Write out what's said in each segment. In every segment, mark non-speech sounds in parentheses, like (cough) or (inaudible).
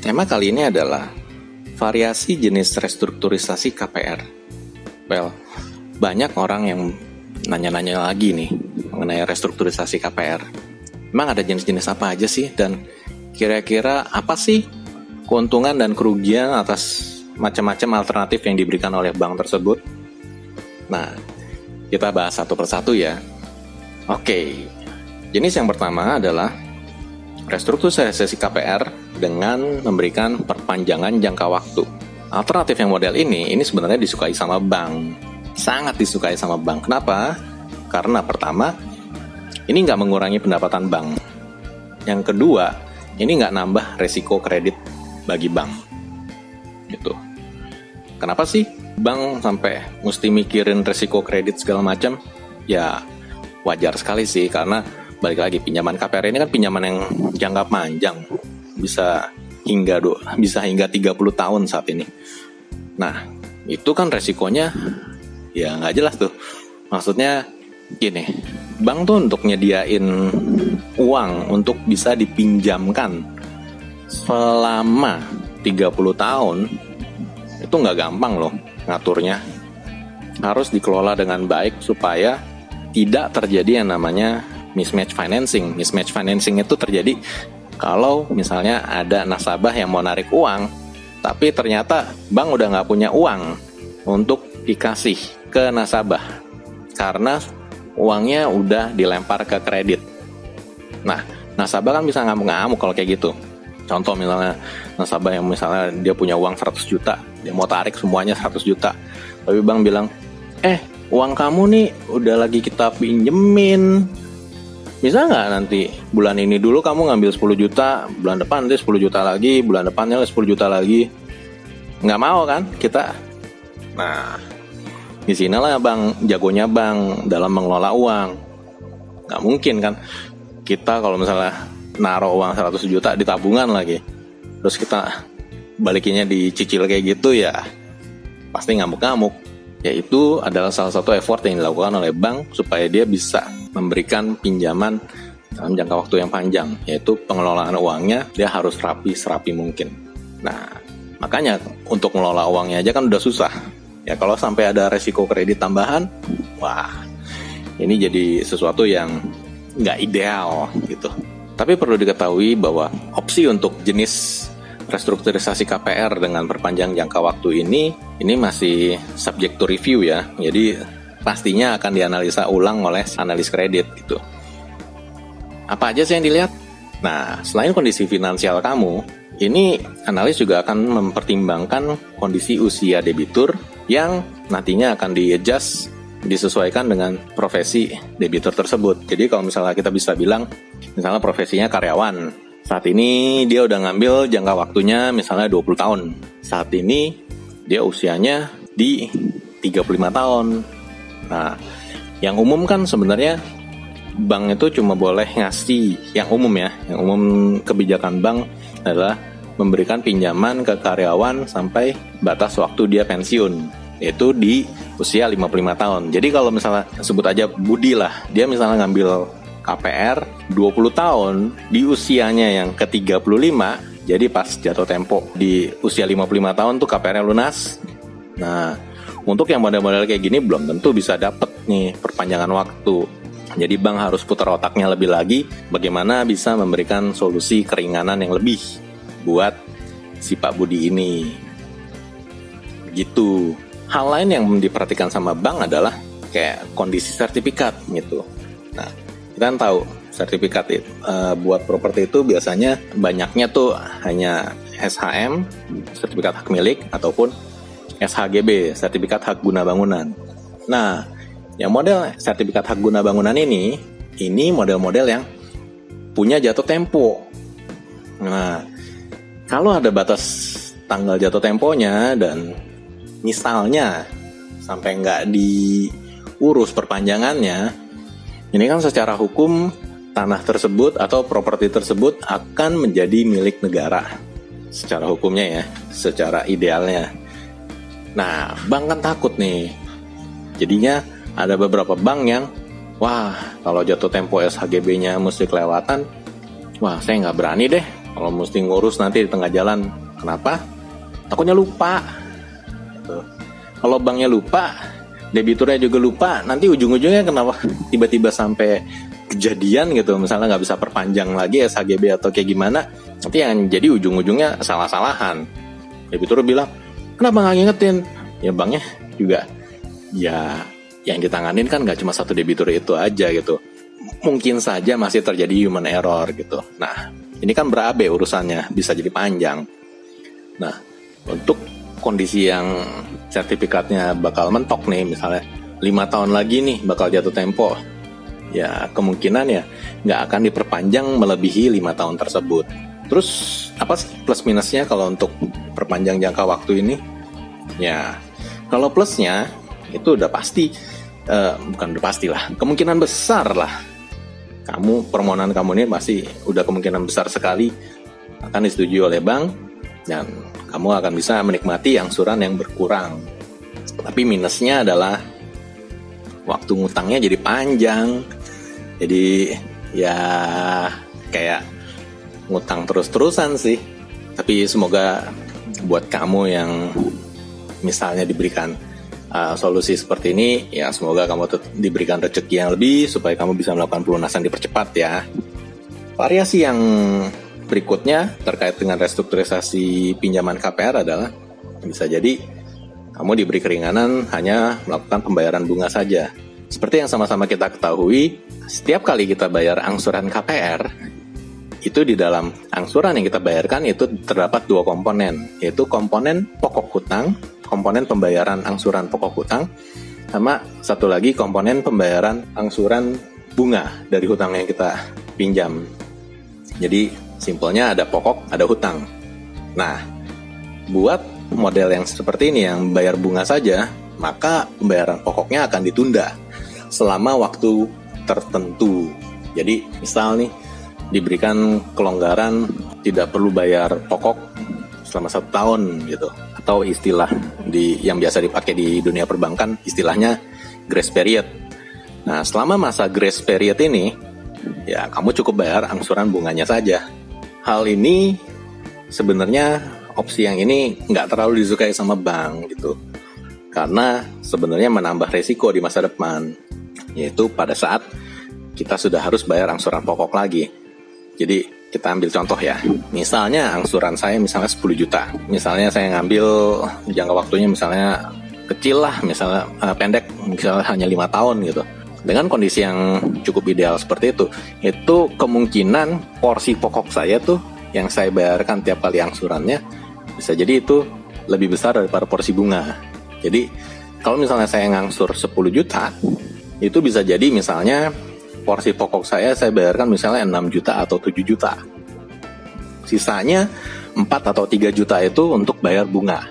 Tema kali ini adalah variasi jenis restrukturisasi KPR. Well, banyak orang yang nanya-nanya lagi nih mengenai restrukturisasi KPR. Emang ada jenis-jenis apa aja sih dan kira-kira apa sih keuntungan dan kerugian atas macam-macam alternatif yang diberikan oleh bank tersebut? Nah, kita bahas satu persatu ya. Oke, jenis yang pertama adalah restrukturisasi KPR dengan memberikan perpanjangan jangka waktu. Alternatif yang model ini, ini sebenarnya disukai sama bank. Sangat disukai sama bank. Kenapa? Karena pertama, ini nggak mengurangi pendapatan bank. Yang kedua, ini nggak nambah resiko kredit bagi bank. Gitu. Kenapa sih bank sampai mesti mikirin resiko kredit segala macam? Ya wajar sekali sih karena balik lagi pinjaman KPR ini kan pinjaman yang jangka panjang bisa hingga do, bisa hingga 30 tahun saat ini. Nah, itu kan resikonya ya nggak jelas tuh. Maksudnya gini, bank tuh untuk nyediain uang untuk bisa dipinjamkan selama 30 tahun itu nggak gampang loh ngaturnya. Harus dikelola dengan baik supaya tidak terjadi yang namanya mismatch financing. Mismatch financing itu terjadi kalau misalnya ada nasabah yang mau narik uang, tapi ternyata bank udah nggak punya uang untuk dikasih ke nasabah karena uangnya udah dilempar ke kredit. Nah, nasabah kan bisa ngamuk-ngamuk kalau kayak gitu. Contoh misalnya nasabah yang misalnya dia punya uang 100 juta, dia mau tarik semuanya 100 juta. Tapi bank bilang, "Eh, uang kamu nih udah lagi kita pinjemin bisa nggak nanti bulan ini dulu kamu ngambil 10 juta, bulan depan nanti 10 juta lagi, bulan depannya 10 juta lagi. Nggak mau kan kita? Nah, di sinilah bang jagonya bang dalam mengelola uang. Nggak mungkin kan kita kalau misalnya naruh uang 100 juta di tabungan lagi, terus kita balikinnya dicicil kayak gitu ya pasti ngamuk-ngamuk. Yaitu adalah salah satu effort yang dilakukan oleh bank supaya dia bisa memberikan pinjaman dalam jangka waktu yang panjang, yaitu pengelolaan uangnya dia harus rapi serapi mungkin. Nah, makanya untuk mengelola uangnya aja kan udah susah. Ya kalau sampai ada resiko kredit tambahan, wah ini jadi sesuatu yang nggak ideal gitu. Tapi perlu diketahui bahwa opsi untuk jenis restrukturisasi KPR dengan perpanjang jangka waktu ini ini masih subject to review ya. Jadi pastinya akan dianalisa ulang oleh analis kredit gitu. Apa aja sih yang dilihat? Nah, selain kondisi finansial kamu, ini analis juga akan mempertimbangkan kondisi usia debitur yang nantinya akan di-adjust disesuaikan dengan profesi debitur tersebut. Jadi kalau misalnya kita bisa bilang, misalnya profesinya karyawan, saat ini dia udah ngambil jangka waktunya misalnya 20 tahun. Saat ini dia usianya di 35 tahun. Nah, yang umum kan sebenarnya bank itu cuma boleh ngasih yang umum ya, yang umum kebijakan bank adalah memberikan pinjaman ke karyawan sampai batas waktu dia pensiun yaitu di usia 55 tahun. Jadi kalau misalnya sebut aja Budi lah, dia misalnya ngambil KPR 20 tahun di usianya yang ke-35, jadi pas jatuh tempo di usia 55 tahun tuh KPR lunas. Nah, untuk yang model-model kayak gini belum tentu bisa dapet nih perpanjangan waktu. Jadi bank harus putar otaknya lebih lagi bagaimana bisa memberikan solusi keringanan yang lebih buat si Pak Budi ini. Gitu. Hal lain yang diperhatikan sama bank adalah kayak kondisi sertifikat gitu. Nah, kita kan tahu sertifikat itu, uh, buat properti itu biasanya banyaknya tuh hanya SHM, sertifikat hak milik ataupun SHGB, sertifikat hak guna bangunan. Nah, yang model sertifikat hak guna bangunan ini, ini model-model yang punya jatuh tempo. Nah, kalau ada batas tanggal jatuh temponya dan misalnya sampai nggak diurus perpanjangannya, ini kan secara hukum tanah tersebut atau properti tersebut akan menjadi milik negara secara hukumnya ya, secara idealnya. Nah, bank kan takut nih. Jadinya ada beberapa bank yang, wah kalau jatuh tempo SHGB-nya mesti kelewatan, wah saya nggak berani deh Kalau mesti ngurus nanti di tengah jalan, kenapa? Takutnya lupa. Gitu. Kalau banknya lupa, debiturnya juga lupa, nanti ujung-ujungnya kenapa tiba-tiba sampai kejadian gitu, misalnya nggak bisa perpanjang lagi SHGB atau kayak gimana, nanti yang jadi ujung-ujungnya salah-salahan. Debitur bilang, kenapa nggak ngingetin? Ya banknya juga, ya yang ditanganin kan nggak cuma satu debitur itu aja gitu. Mungkin saja masih terjadi human error gitu. Nah, ini kan berabe urusannya, bisa jadi panjang. Nah, untuk kondisi yang sertifikatnya bakal mentok nih, misalnya lima tahun lagi nih bakal jatuh tempo, ya kemungkinan ya nggak akan diperpanjang melebihi lima tahun tersebut. Terus apa plus minusnya kalau untuk perpanjang jangka waktu ini? Ya, kalau plusnya itu udah pasti, uh, bukan udah pasti lah, kemungkinan besar lah kamu permohonan kamu ini masih udah kemungkinan besar sekali akan disetujui oleh bank dan kamu akan bisa menikmati angsuran yang berkurang. Tapi minusnya adalah waktu ngutangnya jadi panjang. Jadi ya kayak ngutang terus-terusan sih. Tapi semoga buat kamu yang misalnya diberikan uh, solusi seperti ini, ya semoga kamu diberikan rezeki yang lebih supaya kamu bisa melakukan pelunasan dipercepat ya. Variasi yang berikutnya terkait dengan restrukturisasi pinjaman KPR adalah bisa jadi kamu diberi keringanan hanya melakukan pembayaran bunga saja. Seperti yang sama-sama kita ketahui, setiap kali kita bayar angsuran KPR, itu di dalam angsuran yang kita bayarkan itu terdapat dua komponen, yaitu komponen pokok hutang, komponen pembayaran angsuran pokok hutang, sama satu lagi komponen pembayaran angsuran bunga dari hutang yang kita pinjam. Jadi Simpelnya ada pokok, ada hutang. Nah, buat model yang seperti ini yang bayar bunga saja, maka pembayaran pokoknya akan ditunda selama waktu tertentu. Jadi, misal nih diberikan kelonggaran tidak perlu bayar pokok selama satu tahun gitu, atau istilah di yang biasa dipakai di dunia perbankan istilahnya grace period. Nah, selama masa grace period ini, ya kamu cukup bayar angsuran bunganya saja. Hal ini sebenarnya opsi yang ini nggak terlalu disukai sama bank gitu. Karena sebenarnya menambah resiko di masa depan yaitu pada saat kita sudah harus bayar angsuran pokok lagi jadi kita ambil contoh ya. Misalnya angsuran saya misalnya 10 juta. Misalnya saya ngambil jangka waktunya misalnya kecil lah misalnya uh, pendek misalnya hanya lima tahun gitu. Dengan kondisi yang cukup ideal seperti itu, itu kemungkinan porsi pokok saya tuh yang saya bayarkan tiap kali angsurannya bisa jadi itu lebih besar daripada porsi bunga. Jadi kalau misalnya saya ngangsur 10 juta, itu bisa jadi misalnya porsi pokok saya saya bayarkan misalnya 6 juta atau 7 juta. Sisanya 4 atau 3 juta itu untuk bayar bunga.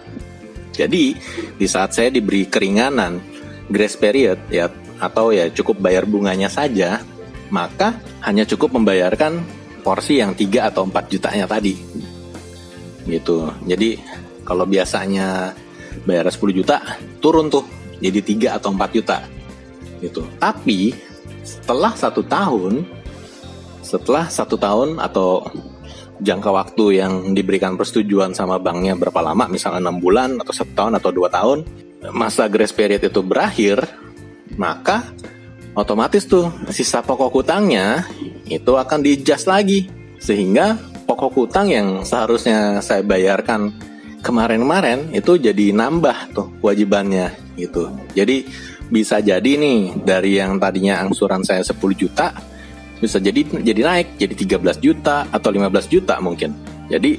Jadi di saat saya diberi keringanan grace period ya atau ya cukup bayar bunganya saja, maka hanya cukup membayarkan porsi yang 3 atau 4 jutanya tadi. Gitu. Jadi kalau biasanya bayar 10 juta, turun tuh jadi 3 atau 4 juta. Gitu. Tapi setelah satu tahun, setelah satu tahun atau jangka waktu yang diberikan persetujuan sama banknya berapa lama, misalnya 6 bulan atau satu tahun atau dua tahun, masa grace period itu berakhir, maka otomatis tuh sisa pokok hutangnya itu akan di lagi sehingga pokok hutang yang seharusnya saya bayarkan kemarin-kemarin itu jadi nambah tuh kewajibannya gitu. Jadi bisa jadi nih dari yang tadinya angsuran saya 10 juta bisa jadi jadi naik jadi 13 juta atau 15 juta mungkin. Jadi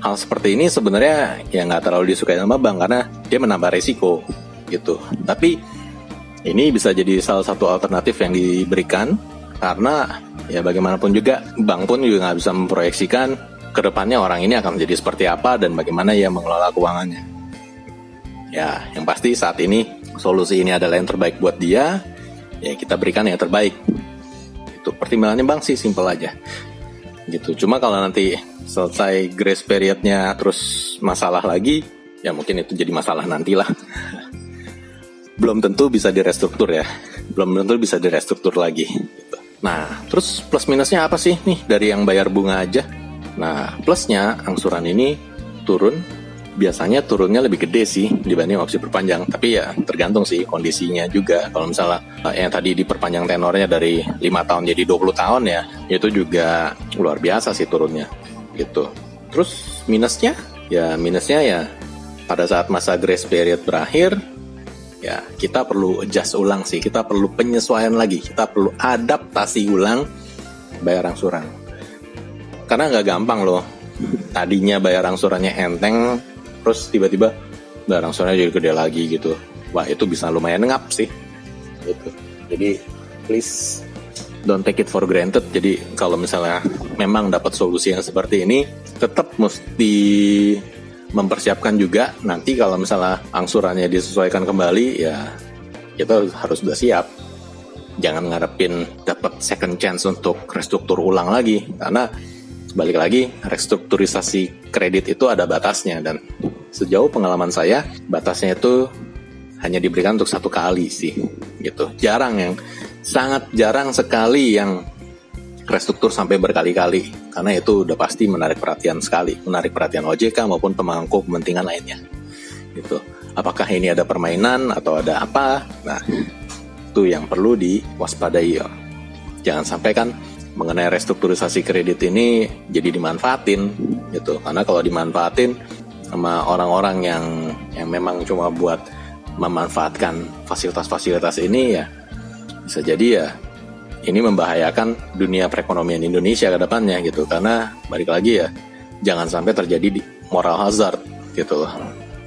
hal seperti ini sebenarnya ya nggak terlalu disukai sama bank karena dia menambah resiko gitu. Tapi ini bisa jadi salah satu alternatif yang diberikan karena ya bagaimanapun juga bank pun juga nggak bisa memproyeksikan ke depannya orang ini akan menjadi seperti apa dan bagaimana ia mengelola keuangannya. Ya, yang pasti saat ini solusi ini adalah yang terbaik buat dia. Ya kita berikan yang terbaik. Itu pertimbangannya bang sih simple aja. Gitu. Cuma kalau nanti selesai grace periodnya terus masalah lagi, ya mungkin itu jadi masalah nantilah. (laughs) belum tentu bisa direstruktur ya belum tentu bisa direstruktur lagi nah terus plus minusnya apa sih nih dari yang bayar bunga aja Nah, plusnya angsuran ini turun biasanya turunnya lebih gede sih dibanding opsi perpanjang. Tapi ya tergantung sih kondisinya juga. Kalau misalnya eh, yang tadi diperpanjang tenornya dari 5 tahun jadi 20 tahun ya, itu juga luar biasa sih turunnya gitu. Terus minusnya? Ya minusnya ya pada saat masa grace period berakhir, ya kita perlu adjust ulang sih. Kita perlu penyesuaian lagi. Kita perlu adaptasi ulang bayar angsuran. Karena nggak gampang loh. Tadinya bayar angsurannya enteng, terus tiba-tiba barang soalnya jadi gede lagi gitu. Wah itu bisa lumayan ngap sih. Gitu. Jadi please don't take it for granted. Jadi kalau misalnya memang dapat solusi yang seperti ini tetap mesti mempersiapkan juga. Nanti kalau misalnya angsurannya disesuaikan kembali ya kita harus sudah siap. Jangan ngarepin dapat second chance untuk restruktur ulang lagi. Karena balik lagi restrukturisasi kredit itu ada batasnya dan sejauh pengalaman saya batasnya itu hanya diberikan untuk satu kali sih gitu. Jarang yang sangat jarang sekali yang restruktur sampai berkali-kali. Karena itu udah pasti menarik perhatian sekali. Menarik perhatian OJK maupun pemangku kepentingan lainnya gitu. Apakah ini ada permainan atau ada apa? Nah itu yang perlu diwaspadai ya. Jangan sampai kan mengenai restrukturisasi kredit ini jadi dimanfaatin gitu. Karena kalau dimanfaatin sama orang-orang yang yang memang cuma buat memanfaatkan fasilitas-fasilitas ini ya bisa jadi ya ini membahayakan dunia perekonomian Indonesia ke depannya gitu karena balik lagi ya jangan sampai terjadi di moral hazard gitu loh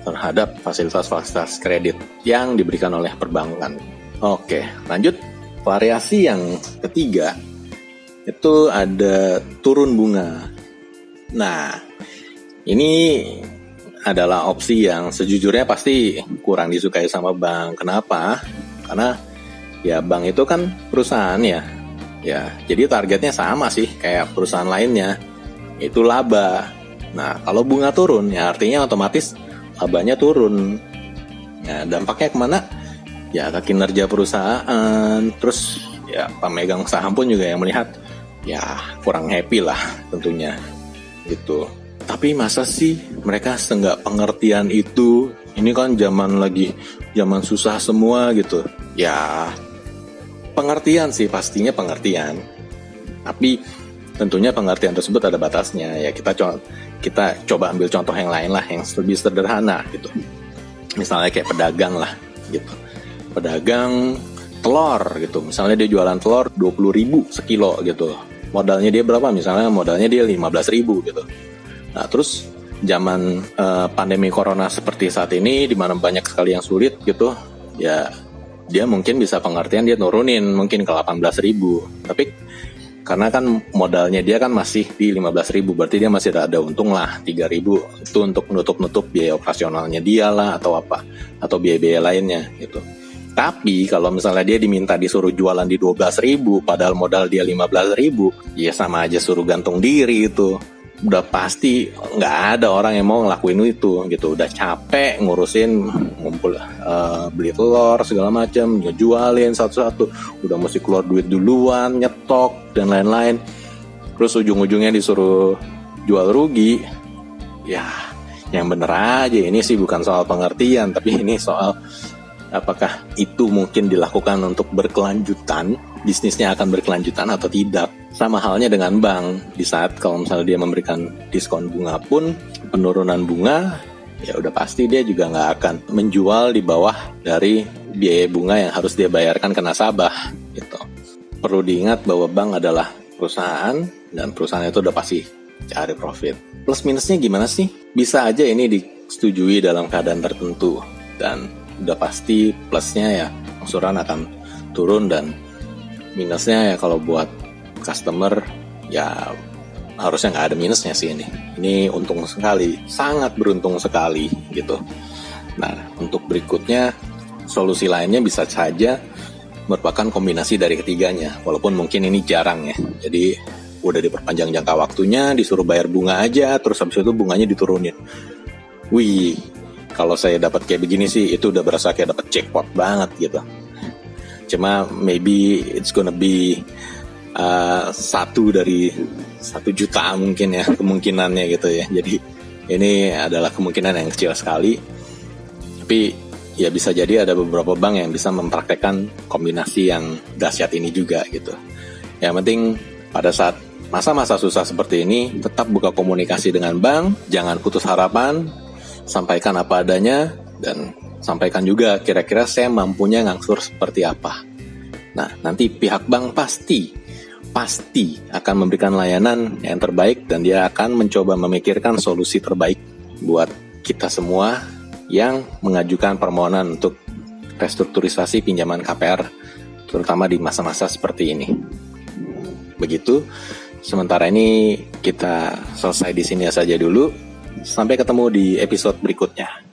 terhadap fasilitas-fasilitas kredit yang diberikan oleh perbankan. Oke, lanjut variasi yang ketiga itu ada turun bunga. Nah, ini adalah opsi yang sejujurnya pasti kurang disukai sama bank. Kenapa? Karena ya bank itu kan perusahaan ya. Ya, jadi targetnya sama sih kayak perusahaan lainnya. Itu laba. Nah, kalau bunga turun ya artinya otomatis labanya turun. Ya, dampaknya ke mana? Ya ke kinerja perusahaan, terus ya pemegang saham pun juga yang melihat ya kurang happy lah tentunya gitu tapi masa sih mereka setengah pengertian itu? Ini kan zaman lagi zaman susah semua gitu. Ya pengertian sih pastinya pengertian. Tapi tentunya pengertian tersebut ada batasnya. Ya kita coba kita coba ambil contoh yang lain lah yang lebih sederhana gitu. Misalnya kayak pedagang lah gitu. Pedagang telur gitu. Misalnya dia jualan telur 20 ribu sekilo gitu. Modalnya dia berapa? Misalnya modalnya dia 15 ribu gitu nah terus zaman uh, pandemi corona seperti saat ini di mana banyak sekali yang sulit gitu ya dia mungkin bisa pengertian dia nurunin mungkin ke 18 ribu. Tapi karena kan modalnya dia kan masih di 15 ribu berarti dia masih ada untung lah 3 ribu. Itu untuk nutup-nutup biaya operasionalnya dia lah atau apa atau biaya-biaya lainnya gitu. Tapi kalau misalnya dia diminta disuruh jualan di 12 ribu, padahal modal dia 15 ribu, ya sama aja suruh gantung diri itu. Udah pasti nggak ada orang yang mau ngelakuin itu gitu. Udah capek ngurusin ngumpul uh, beli telur segala macam, ngejualin satu-satu. Udah mesti keluar duit duluan, nyetok dan lain-lain. Terus ujung-ujungnya disuruh jual rugi. Ya, yang bener aja ini sih bukan soal pengertian, tapi ini soal apakah itu mungkin dilakukan untuk berkelanjutan, bisnisnya akan berkelanjutan atau tidak. Sama halnya dengan bank, di saat kalau misalnya dia memberikan diskon bunga pun, penurunan bunga, ya udah pasti dia juga nggak akan menjual di bawah dari biaya bunga yang harus dia bayarkan ke nasabah. Gitu. Perlu diingat bahwa bank adalah perusahaan dan perusahaan itu udah pasti cari profit. Plus minusnya gimana sih? Bisa aja ini disetujui dalam keadaan tertentu dan udah pasti plusnya ya angsuran akan turun dan minusnya ya kalau buat customer ya harusnya nggak ada minusnya sih ini. Ini untung sekali sangat beruntung sekali gitu. Nah untuk berikutnya solusi lainnya bisa saja merupakan kombinasi dari ketiganya walaupun mungkin ini jarang ya. Jadi udah diperpanjang jangka waktunya disuruh bayar bunga aja terus habis itu bunganya diturunin. Wih kalau saya dapat kayak begini sih itu udah berasa kayak dapat jackpot banget gitu cuma maybe it's gonna be uh, satu dari satu juta mungkin ya (laughs) kemungkinannya gitu ya. Jadi ini adalah kemungkinan yang kecil sekali. Tapi ya bisa jadi ada beberapa bank yang bisa mempraktekkan kombinasi yang dahsyat ini juga gitu. Yang penting pada saat masa-masa susah seperti ini tetap buka komunikasi dengan bank, jangan putus harapan, sampaikan apa adanya dan sampaikan juga kira-kira saya mampunya ngangsur seperti apa. Nah, nanti pihak bank pasti pasti akan memberikan layanan yang terbaik dan dia akan mencoba memikirkan solusi terbaik buat kita semua yang mengajukan permohonan untuk restrukturisasi pinjaman KPR terutama di masa-masa seperti ini. Begitu. Sementara ini kita selesai di sini saja dulu. Sampai ketemu di episode berikutnya.